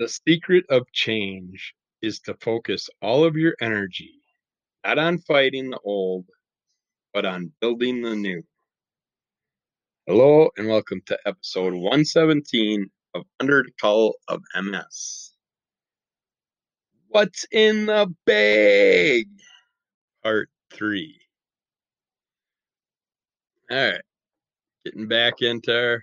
The secret of change is to focus all of your energy not on fighting the old, but on building the new. Hello, and welcome to episode 117 of Under the Cull of MS. What's in the bag? Part 3. Alright, getting back into our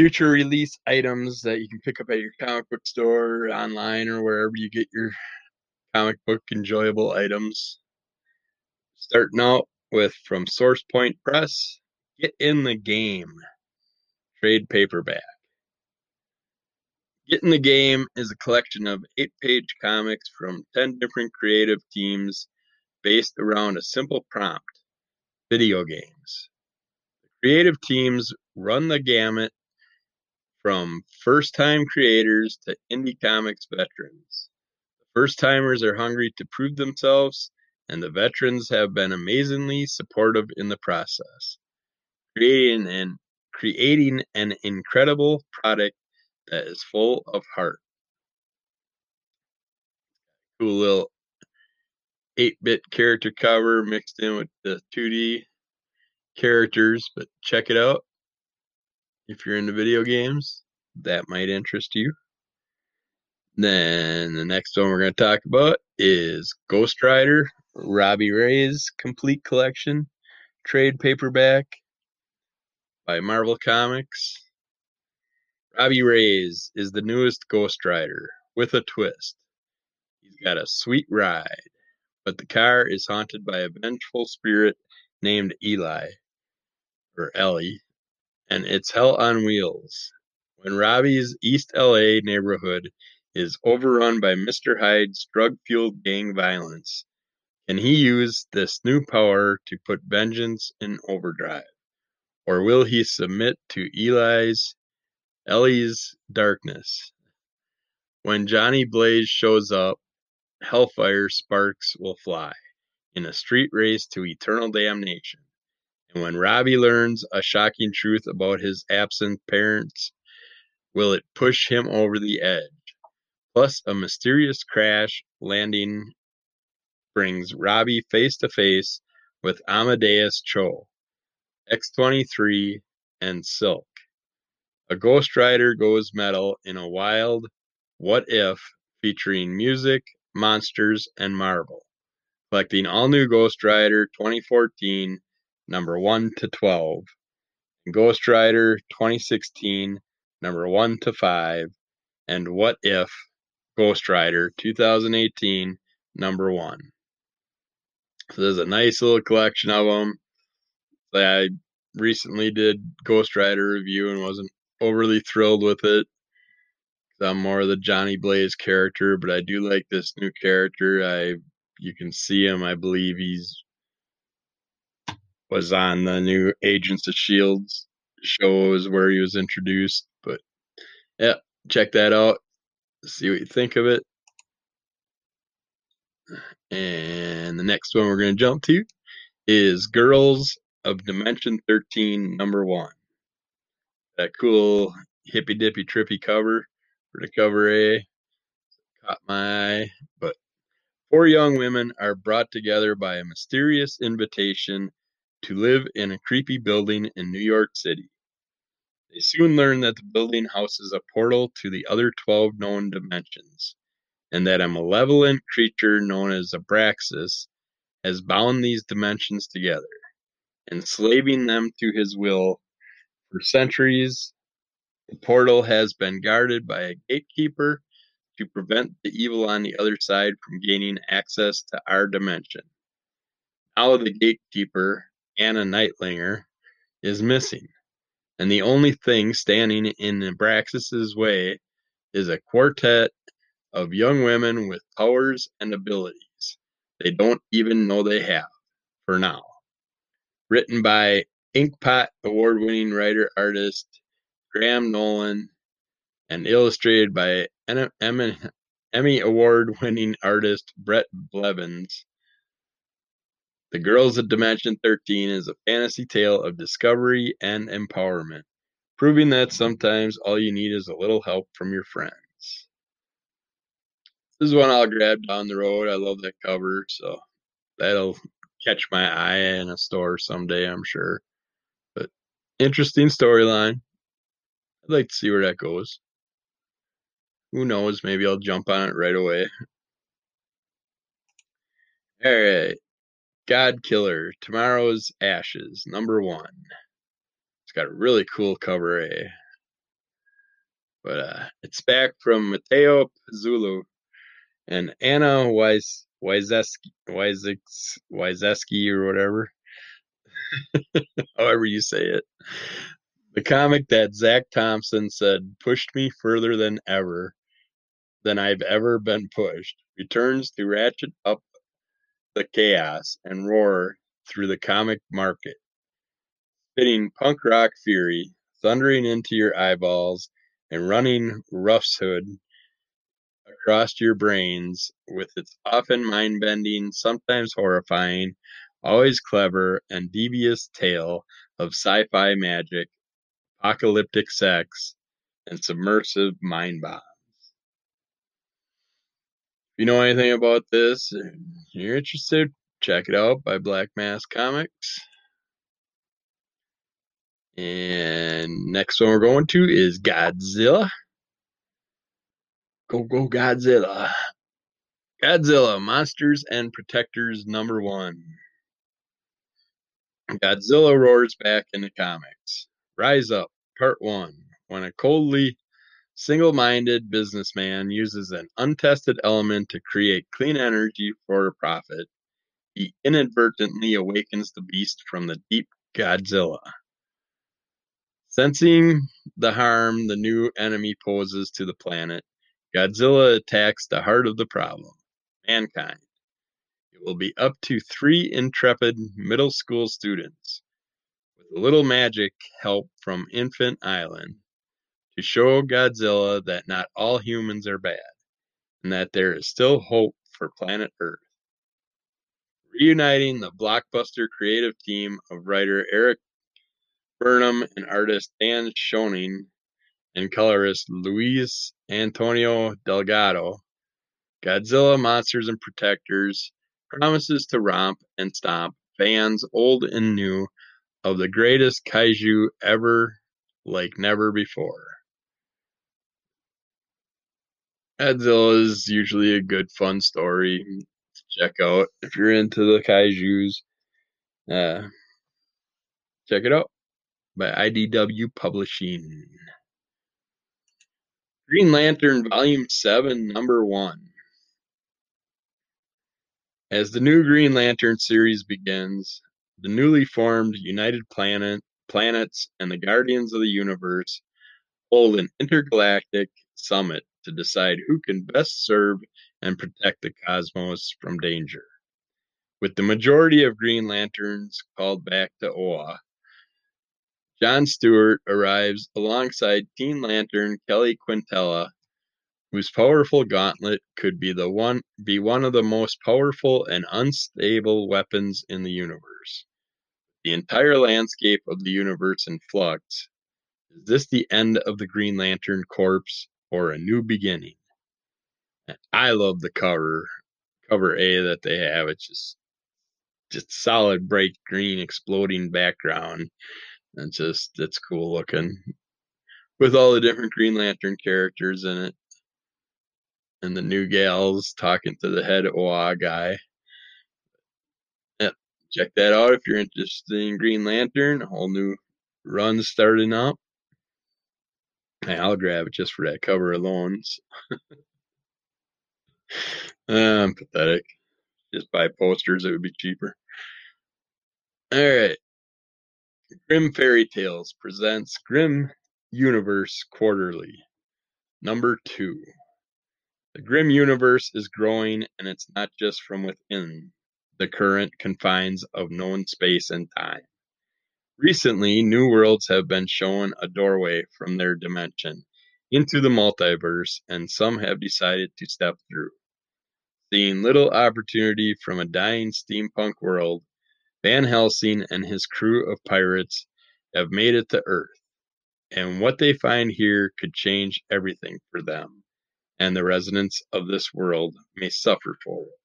future release items that you can pick up at your comic book store, or online, or wherever you get your comic book enjoyable items. Starting out with from Source Point Press, Get in the Game trade paperback. Get in the Game is a collection of eight page comics from 10 different creative teams based around a simple prompt video games. The creative teams run the gamut from first time creators to indie comics veterans. The first timers are hungry to prove themselves, and the veterans have been amazingly supportive in the process, creating an, creating an incredible product that is full of heart. Cool little 8 bit character cover mixed in with the 2D characters, but check it out if you're into video games, that might interest you. Then the next one we're going to talk about is Ghost Rider, Robbie Reyes Complete Collection, trade paperback by Marvel Comics. Robbie Reyes is the newest Ghost Rider with a twist. He's got a sweet ride, but the car is haunted by a vengeful spirit named Eli, or Ellie, and it's hell on wheels. When Robbie's East LA neighborhood is overrun by Mr. Hyde's drug fueled gang violence, can he use this new power to put vengeance in overdrive? Or will he submit to Eli's Ellie's darkness? When Johnny Blaze shows up, hellfire sparks will fly in a street race to eternal damnation. And when Robbie learns a shocking truth about his absent parents, will it push him over the edge? Plus, a mysterious crash landing brings Robbie face to face with Amadeus Cho, X23, and Silk. A Ghost Rider goes metal in a wild What If featuring music, monsters, and Marvel. Collecting all new Ghost Rider 2014 number 1 to 12, and Ghost Rider 2016, number 1 to 5, and What If Ghost Rider 2018, number 1. So there's a nice little collection of them. I recently did Ghost Rider review and wasn't overly thrilled with it. I'm more of the Johnny Blaze character, but I do like this new character. I you can see him. I believe he's was on the new Agents of Shields shows where he was introduced. But yeah, check that out. See what you think of it. And the next one we're going to jump to is Girls of Dimension 13, number one. That cool hippy dippy trippy cover for the cover A caught my eye. But four young women are brought together by a mysterious invitation to live in a creepy building in New York City. They soon learn that the building houses a portal to the other 12 known dimensions, and that a malevolent creature known as Abraxas has bound these dimensions together, enslaving them to his will. For centuries, the portal has been guarded by a gatekeeper to prevent the evil on the other side from gaining access to our dimension. Now the gatekeeper Anna Nightlinger is missing, and the only thing standing in Abraxas's way is a quartet of young women with powers and abilities they don't even know they have, for now. Written by Inkpot award winning writer artist Graham Nolan and illustrated by Emmy award winning artist Brett Blevins. The Girls of Dimension Thirteen is a fantasy tale of discovery and empowerment, proving that sometimes all you need is a little help from your friends. This is one I'll grab down the road. I love that cover, so that'll catch my eye in a store someday, I'm sure. But interesting storyline. I'd like to see where that goes. Who knows? Maybe I'll jump on it right away. All right. God Killer, Tomorrow's Ashes, number one. It's got a really cool cover, eh? But uh, it's back from Matteo Pizzolo and Anna Wyzeski or whatever. However you say it. The comic that Zach Thompson said pushed me further than ever than I've ever been pushed returns to ratchet up the chaos and roar through the comic market, spitting punk rock fury, thundering into your eyeballs, and running roughhood across your brains with its often mind bending, sometimes horrifying, always clever, and devious tale of sci fi magic, apocalyptic sex, and submersive mind bombs you know anything about this, you're interested, check it out by Black Mask Comics. And next one we're going to is Godzilla. Go, go, Godzilla. Godzilla, Monsters and Protectors number one. Godzilla roars back in the comics. Rise Up, Part 1. When a coldly single-minded businessman uses an untested element to create clean energy for a profit, he inadvertently awakens the beast from the deep Godzilla. Sensing the harm the new enemy poses to the planet, Godzilla attacks the heart of the problem mankind. It will be up to three intrepid middle school students, with a little magic help from Infant Island, to show Godzilla that not all humans are bad, and that there is still hope for planet Earth. Reuniting the blockbuster creative team of writer Erik Burnham and artist Dan Schoening and colorist Luis Antonio Delgado, Godzilla Monsters and Protectors promises to romp and stomp fans old and new of the greatest kaiju ever like never before. Godzilla is usually a good, fun story to check out if you're into the kaiju's. Uh, check it out by IDW Publishing. Green Lantern Volume 7, Number 1. As the new Green Lantern series begins, the newly formed United Planet, Planets and the Guardians of the Universe hold an intergalactic summit to decide who can best serve and protect the cosmos from danger. With the majority of Green Lanterns called back to Oa, John Stewart arrives alongside Teen Lantern Keli Quintela, whose powerful gauntlet could be the one be one of the most powerful and unstable weapons in the universe. The entire landscape of the universe in flux. Is this the end of the Green Lantern Corps or a new beginning. I love the cover, cover A that they have. It's just just solid bright green exploding background. And just it's cool looking. With all the different Green Lantern characters in it. And the new gals talking to the head OA guy. Check that out if you're interested in Green Lantern. A whole new run starting up. I'll grab it just for that cover alone. Ah, I'm pathetic. Just buy posters, it would be cheaper. Alright. Grimm Fairy Tales presents Grimm Universe Quarterly, number two. The Grimm Universe is growing, and it's not just from within the current confines of known space and time. Recently, new worlds have been shown a doorway from their dimension into the multiverse, and some have decided to step through. Seeing little opportunity from a dying steampunk world, Van Helsing and his crew of pirates have made it to Earth. and what they find here could change everything for them, and the residents of this world may suffer for it.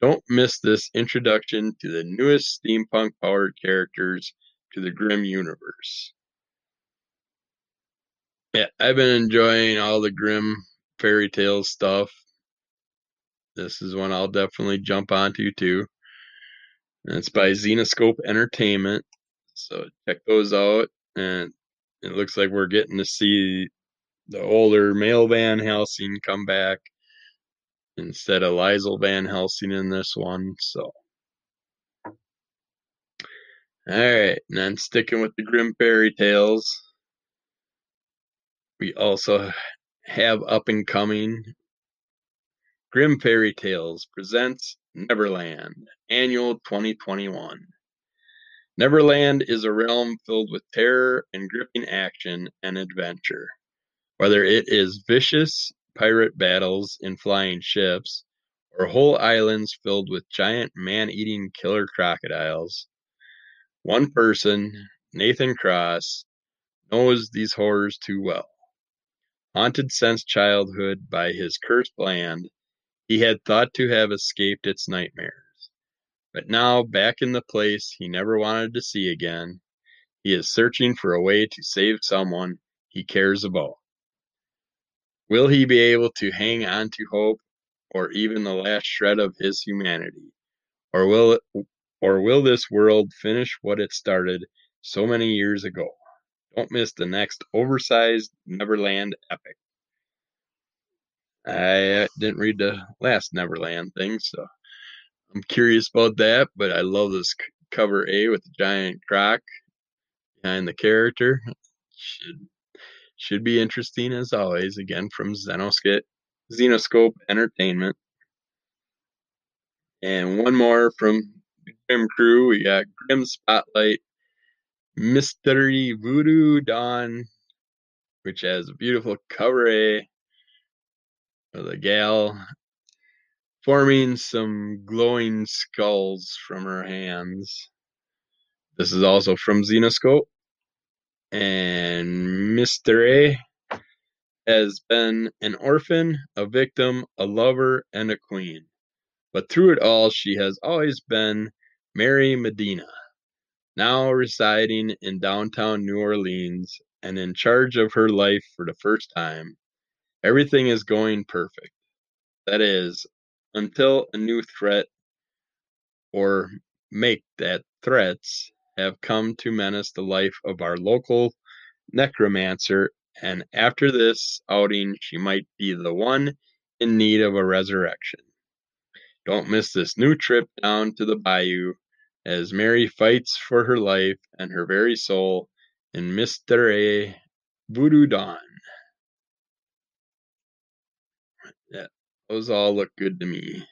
Don't miss this introduction to the newest steampunk powered characters to the Grimm universe. Yeah, I've been enjoying all the Grimm fairy tale stuff. This is one I'll definitely jump onto too. And it's by Zenescope Entertainment. So check those out. And it looks like we're getting to see the older male Van Helsing come back instead of Liesel Van Helsing in this one. So, right, and then sticking with the Grimm fairy tales, we also have up and coming Grimm Fairy Tales presents Neverland Annual 2021. Neverland is a realm filled with terror and gripping action and adventure. Whether it is vicious pirate battles in flying ships, or whole islands filled with giant man eating killer crocodiles. One person, Nathan Cross, knows these horrors too well. Haunted since childhood by his cursed land, he had thought to have escaped its nightmares. But now, back in the place he never wanted to see again, he is searching for a way to save someone he cares about. Will he be able to hang on to hope or even the last shred of his humanity? Or will it, or will this world finish what it started so many years ago? Don't miss the next oversized Neverland epic. I uh, didn't read the last Neverland thing, so I'm curious about that. But I love this cover A with the giant croc behind the character. Should should be interesting as always, again from Zenescope, Zenescope Entertainment. And one more from the Grimm crew. We got Grimm Spotlight, Mystere Voodoo Dawn, which has a beautiful cover eh? of the gal forming some glowing skulls from her hands. This is also from Zenescope. and Mystere has been an orphan, a victim, a lover, and a queen. But through it all, she has always been Mary Medina, now residing in downtown New Orleans and in charge of her life for the first time. Everything is going perfect. That is, until a new threat or make that threats have come to menace the life of our local necromancer, and after this outing, she might be the one in need of a resurrection. Don't miss this new trip down to the bayou as Mary fights for her life and her very soul in Mystere. Voodoo Dawn. Yeah, those all look good to me.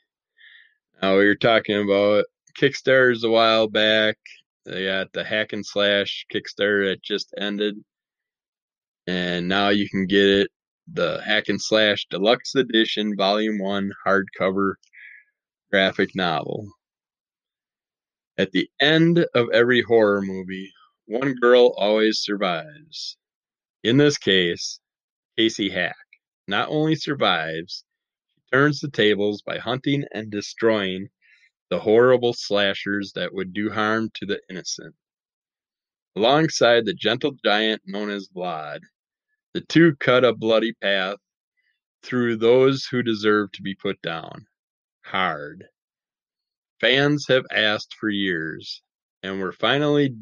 Now we were talking about Kickstarters a while back they got the hack and slash Kickstarter that just ended, and now you can get it the hack and slash deluxe edition, volume one, hardcover graphic novel. At the end of every horror movie, one girl always survives. In this case, Casey Hack not only survives, she turns the tables by hunting and destroying the horrible slashers that would do harm to the innocent. Alongside the gentle giant known as Vlad, the two cut a bloody path through those who deserve to be put down. Hard. Fans have asked for years, and we're finally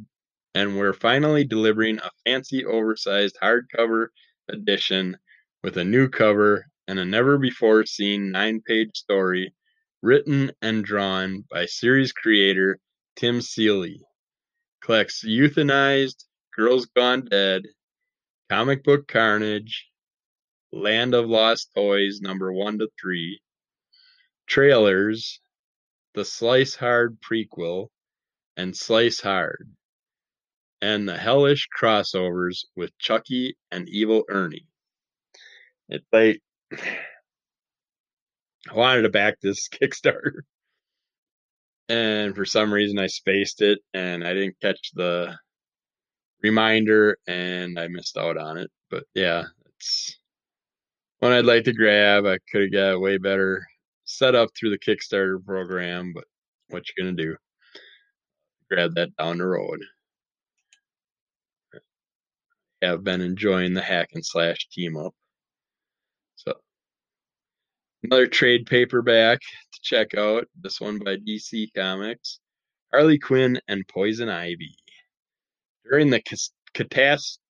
and we're finally delivering a fancy oversized hardcover edition with a new cover and a never before seen nine page story Written and drawn by series creator Tim Seeley. Collects Euthanized, Girls Gone Dead, Comic Book Carnage, Land of Lost Toys number 1 to 3, trailers, the Slice Hard prequel, and Slice Hard, and the hellish crossovers with Chucky and Evil Ernie. It's like I wanted to back this Kickstarter. And for some reason I spaced it and I didn't catch the reminder and I missed out on it. But yeah, it's one I'd like to grab. I could have got way better set up through the Kickstarter program, but what you're gonna do? Grab that down the road. Have been enjoying the hack and slash team up. So another trade paperback to check out. This one by DC Comics. Harley Quinn and Poison Ivy. During the catastrophe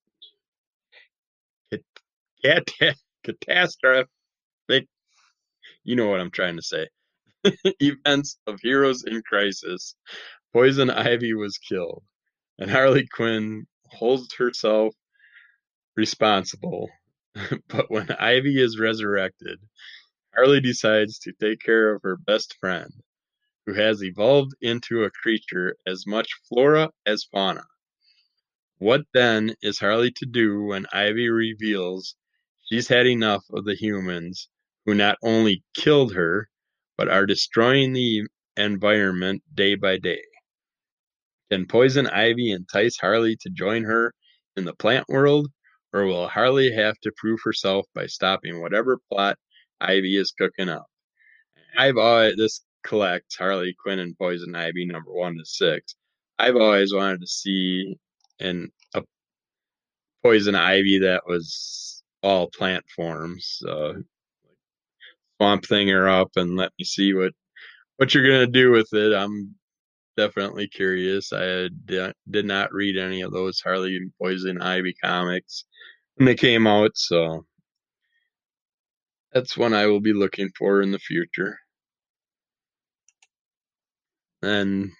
catastrophic you know what I'm trying to say. Events of Heroes in Crisis. Poison Ivy was killed, and Harley Quinn holds herself responsible. but when Ivy is resurrected, Harley decides to take care of her best friend, who has evolved into a creature as much flora as fauna. What then is Harley to do when Ivy reveals she's had enough of the humans who not only killed her, but are destroying the environment day by day? Can Poison Ivy entice Harley to join her in the plant world, or will Harley have to prove herself by stopping whatever plot Ivy is cooking up? I've always this collects Harley Quinn and Poison Ivy number one to six. I've always wanted to see an a Poison Ivy that was all plant forms. Uh, swamp thing her up and let me see what what you're gonna do with it. I'm definitely curious. I did not read any of those Harley and Poison Ivy comics when they came out, so that's one I will be looking for in the future. And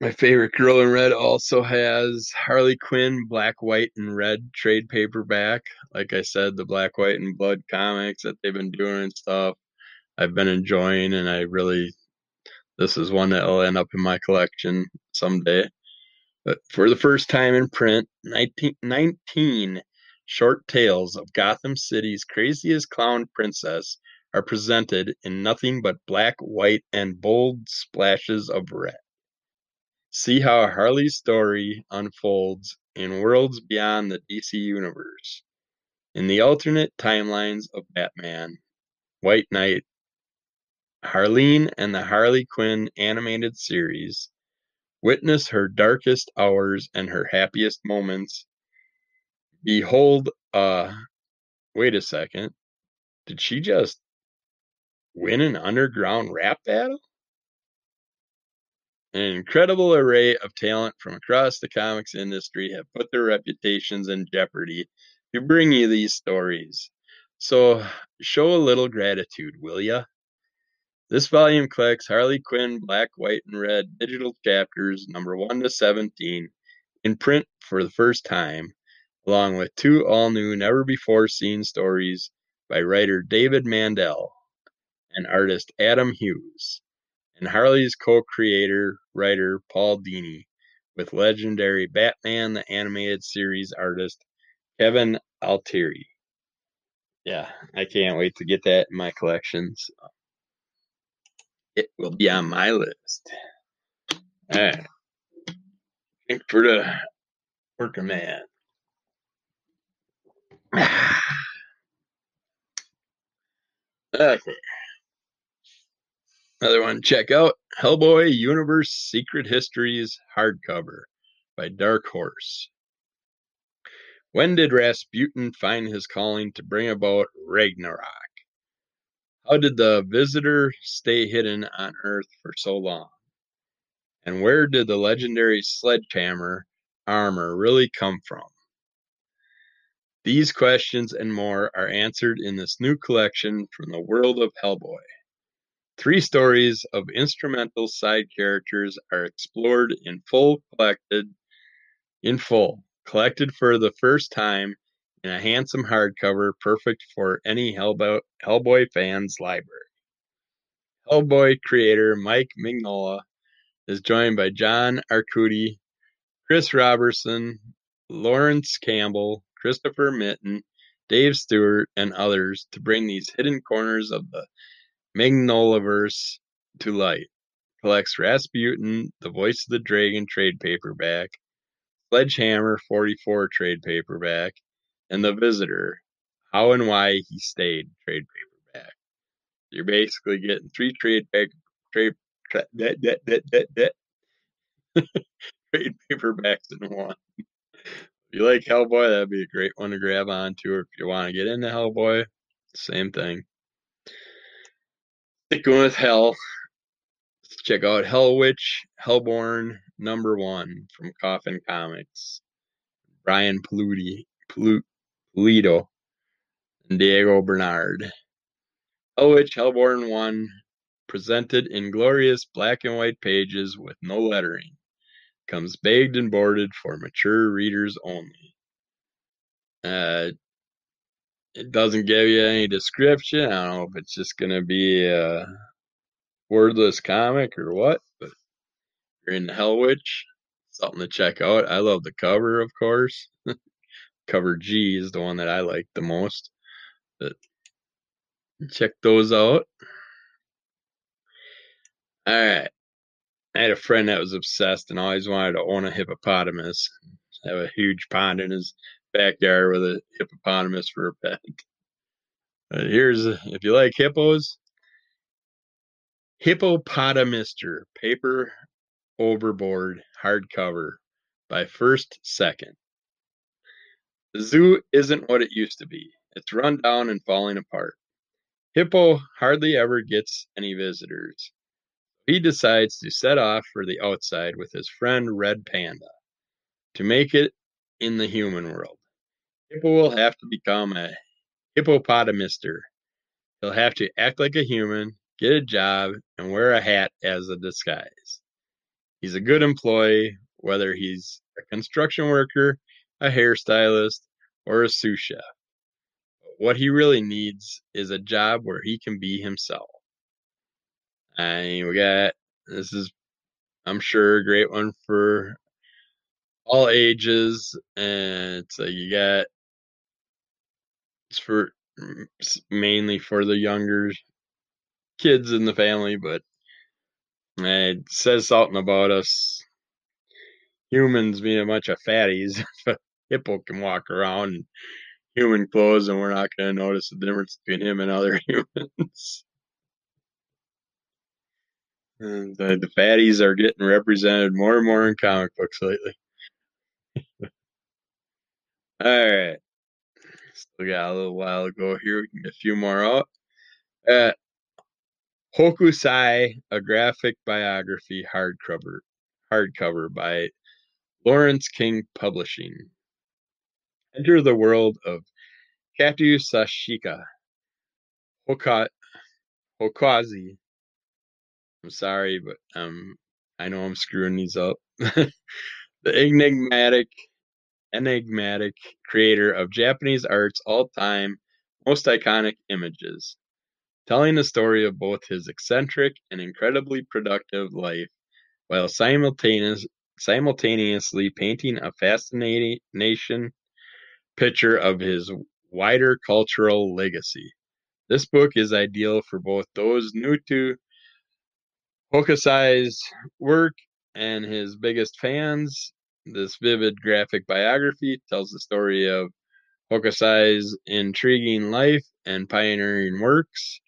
my favorite girl in red also has Harley Quinn Black, White, and Red trade paperback. Like I said, the Black, White, and Blood comics that they've been doing and stuff, I've been enjoying, and I really this is one that will end up in my collection someday. But for the first time in print, 19, 19 short tales of Gotham City's craziest clown princess are presented in nothing but black, white, and bold splashes of red. See how Harley's story unfolds in worlds beyond the DC universe. In the alternate timelines of Batman, White Knight, Harleen and the Harley Quinn animated series, witness her darkest hours and her happiest moments. Behold, uh, wait a second. Did she just win an underground rap battle? An incredible array of talent from across the comics industry have put their reputations in jeopardy to bring you these stories. So show a little gratitude, will ya? This volume collects Harley Quinn Black, White, and Red digital chapters number 1 to 17 in print for the first time, along with two all new, never before seen stories by writer David Mandel and artist Adam Hughes and Harley's co-creator writer Paul Dini with legendary Batman the Animated Series artist Kevin Altieri. Yeah, I can't wait to get that in my collections. It will be on my list. Alright. Think for the working man. okay. Another one, check out Hellboy Universe Secret Histories hardcover by Dark Horse. When did Rasputin find his calling to bring about Ragnarok? How did the visitor stay hidden on Earth for so long? And where did the legendary sledgehammer armor really come from? These questions and more are answered in this new collection from the world of Hellboy. Three stories of instrumental side characters are explored in full collected in full, collected for the first time in a handsome hardcover perfect for any Hellboy, Hellboy fan's library. Hellboy creator Mike Mignola is joined by John Arcudi, Chris Robertson, Laurence Campbell, Christopher Mitten, Dave Stewart, and others to bring these hidden corners of the Mignolaverse to light, collects Rasputin, the Voice of the Dragon trade paperback, Sledgehammer 44 trade paperback, and The Visitor, How and Why He Stayed trade paperback. You're basically getting three trade paper, trade that that that that that trade paperbacks in one. If you like Hellboy, that'd be a great one to grab onto. Or if you want to get into Hellboy, same thing. Sticking with Hell, let's check out Hell Witch, Hellborn number one from Coffin Comics. Brian Pulido, Pulido and Diego Bernard. Hell Witch, Hellborn 1, presented in glorious black and white pages with no lettering. Comes bagged and boarded for mature readers only. Uh, it doesn't give you any description. I don't know if it's just going to be a wordless comic or what, but you're in Hell Witch, something to check out. I love the cover, of course. cover G is the one that I like the most. But check those out. All right. I had a friend that was obsessed and always wanted to own a hippopotamus. Have a huge pond in his backyard with a hippopotamus for a pet. Here's if you like hippos, Hippopotamister paper overboard hardcover by First Second. The zoo isn't what it used to be. It's run down and falling apart. Hippo hardly ever gets any visitors. He decides to set off for the outside with his friend Red Panda to make it in the human world. Hippo will have to become a hippopotamister. He'll have to act like a human, get a job, and wear a hat as a disguise. He's a good employee, whether he's a construction worker, a hairstylist, or a sous chef. What he really needs is a job where he can be himself. And we got this is, I'm sure, a great one for all ages, and so you got it's for mm, mainly for the younger kids in the family, but eh, it says something about us humans being a bunch of fatties. If a hippo can walk around in human clothes, and we're not going to notice the difference between him and other humans. And the, the fatties are getting represented more and more in comic books lately. All right. Still got a little while to go here. We can get a few more out. Uh, Hokusai, a graphic biography hardcover, hardcover by Laurence King Publishing. Enter the world of Katu Sashika, Hoka, Hokazi. I'm sorry, but um, I know I'm screwing these up. the enigmatic, enigmatic creator of Japanese art's all-time most iconic images, telling the story of both his eccentric and incredibly productive life, while simultaneous, simultaneously painting a fascinating picture of his wider cultural legacy. This book is ideal for both those new to Hokusai's work and his biggest fans. This vivid graphic biography tells the story of Hokusai's intriguing life and pioneering works,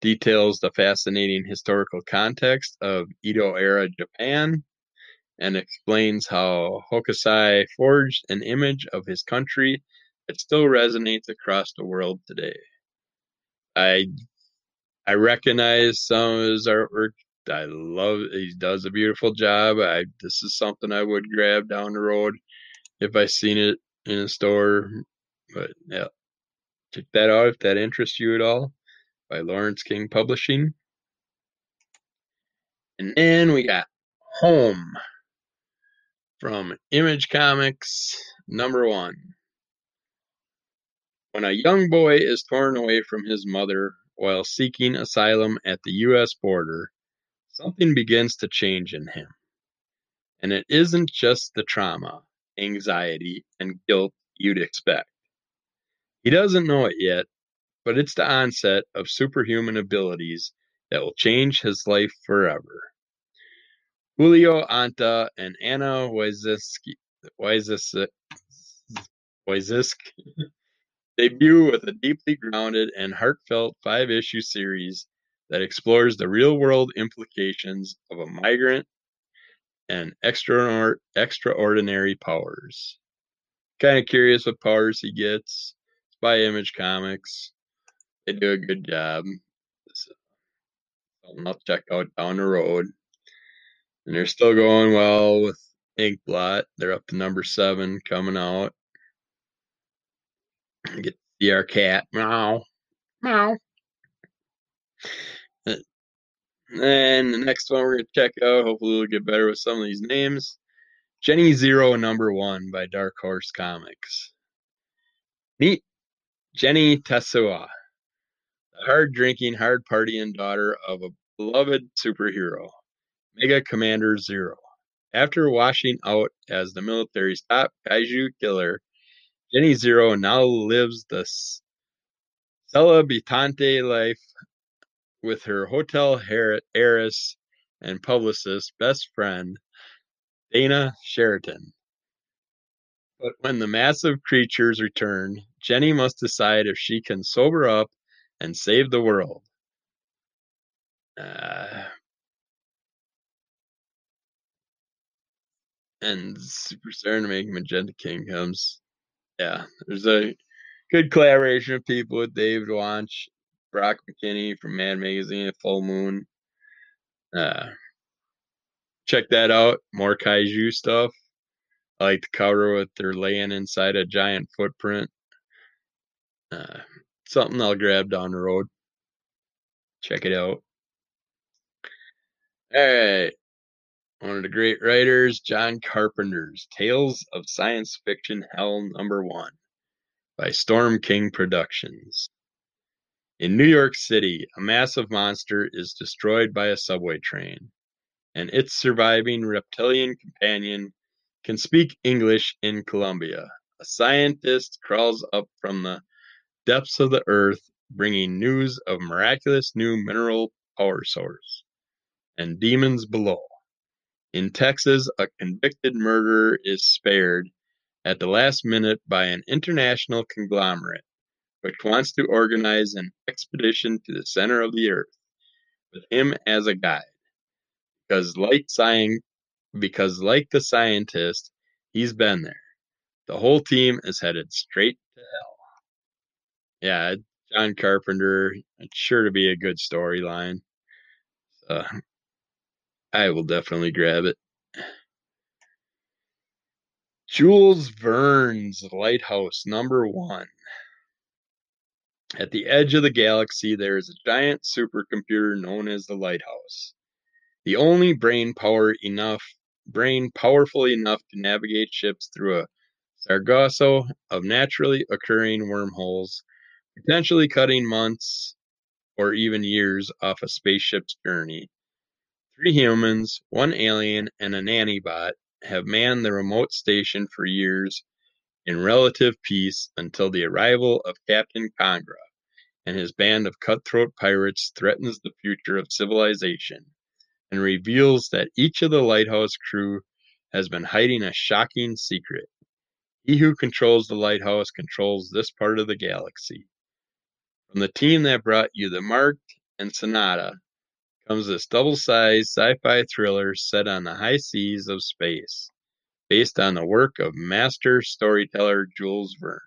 details the fascinating historical context of Edo era Japan, and explains how Hokusai forged an image of his country that still resonates across the world today. I I recognize some of his artwork. I love he does a beautiful job. I this is something I would grab down the road if I seen it in a store. But yeah, check that out if that interests you at all. By Laurence King Publishing. And then we got Home from Image Comics number one. When a young boy is torn away from his mother while seeking asylum at the U.S. border, something begins to change in him. And it isn't just the trauma, anxiety, and guilt you'd expect. He doesn't know it yet, but it's the onset of superhuman abilities that will change his life forever. Julio Anta and Anna Wojcicki Wojciech debut with a deeply grounded and heartfelt five-issue series that explores the real-world implications of a migrant and extraordinary powers. Kind of curious what powers he gets. It's by Image Comics. They do a good job. So, I'll check out down the road. And they're still going well with Inkblot. They're up to number seven coming out. Get to see our cat. Meow. Meow. Uh, and the next one we're going to check out, hopefully we'll get better with some of these names. Jenny Zero number one by Dark Horse Comics. Meet Jenny Tessua, the hard drinking, hard partying daughter of a beloved superhero, Mega Commander Zero. After washing out as the military's top kaiju killer, Jenny Zero now lives the celebitante life with her hotel heiress and publicist best friend, Dana Sheraton. But when the massive creatures return, Jenny must decide if she can sober up and save the world. Uh, and Superstar to make Magenta King comes. Yeah, there's a good collaboration of people with David Wanch, Brock McKinney from Man Magazine, Full Moon. Uh, check that out. More kaiju stuff. I like the cover with they're laying inside a giant footprint. Uh, something I'll grab down the road. Check it out. All right. One of the great writers, John Carpenter's Tales of Science Fiction Hell Number One by Storm King Productions. In New York City, a massive monster is destroyed by a subway train, and its surviving reptilian companion can speak English in Colombia. A scientist crawls up from the depths of the earth, bringing news of miraculous new mineral power source and demons below. In Texas, a convicted murderer is spared at the last minute by an international conglomerate which wants to organize an expedition to the center of the earth with him as a guide. Because like science, because like the scientist, he's been there. The whole team is headed straight to hell. Yeah, John Carpenter. It's sure to be a good storyline. So I will definitely grab it. Jules Verne's Lighthouse number one. At the edge of the galaxy, there is a giant supercomputer known as the Lighthouse. The only brain power enough brain powerful enough to navigate ships through a sargasso of naturally occurring wormholes, potentially cutting months or even years off a spaceship's journey. Three humans, one alien, and a nanobot have manned the remote station for years in relative peace until the arrival of Captain Cogra and his band of cutthroat pirates threatens the future of civilization and reveals that each of the lighthouse crew has been hiding a shocking secret. He who controls the lighthouse controls this part of the galaxy. From the team that brought you The Marked and Sonata comes this double-sized sci-fi thriller set on the high seas of space, based on the work of master storyteller Jules Verne.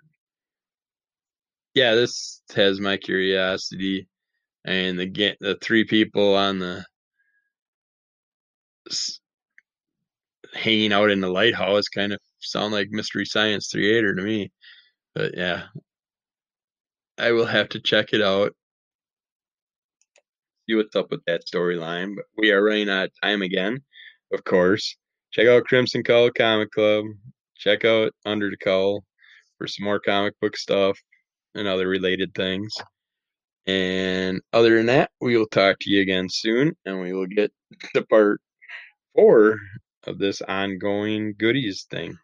Yeah, this has my curiosity, and the the three people on the hanging out in the lighthouse kind of sound like Mystery Science Theater to me. But yeah, I will have to check it out see what's up with that storyline. But we are running out of time again, of course. Check out Crimson Cull Comic Club. Check out Under the Cull for some more comic book stuff and other related things. And other than that, we will talk to you again soon, and we will get to part four of this ongoing goodies thing.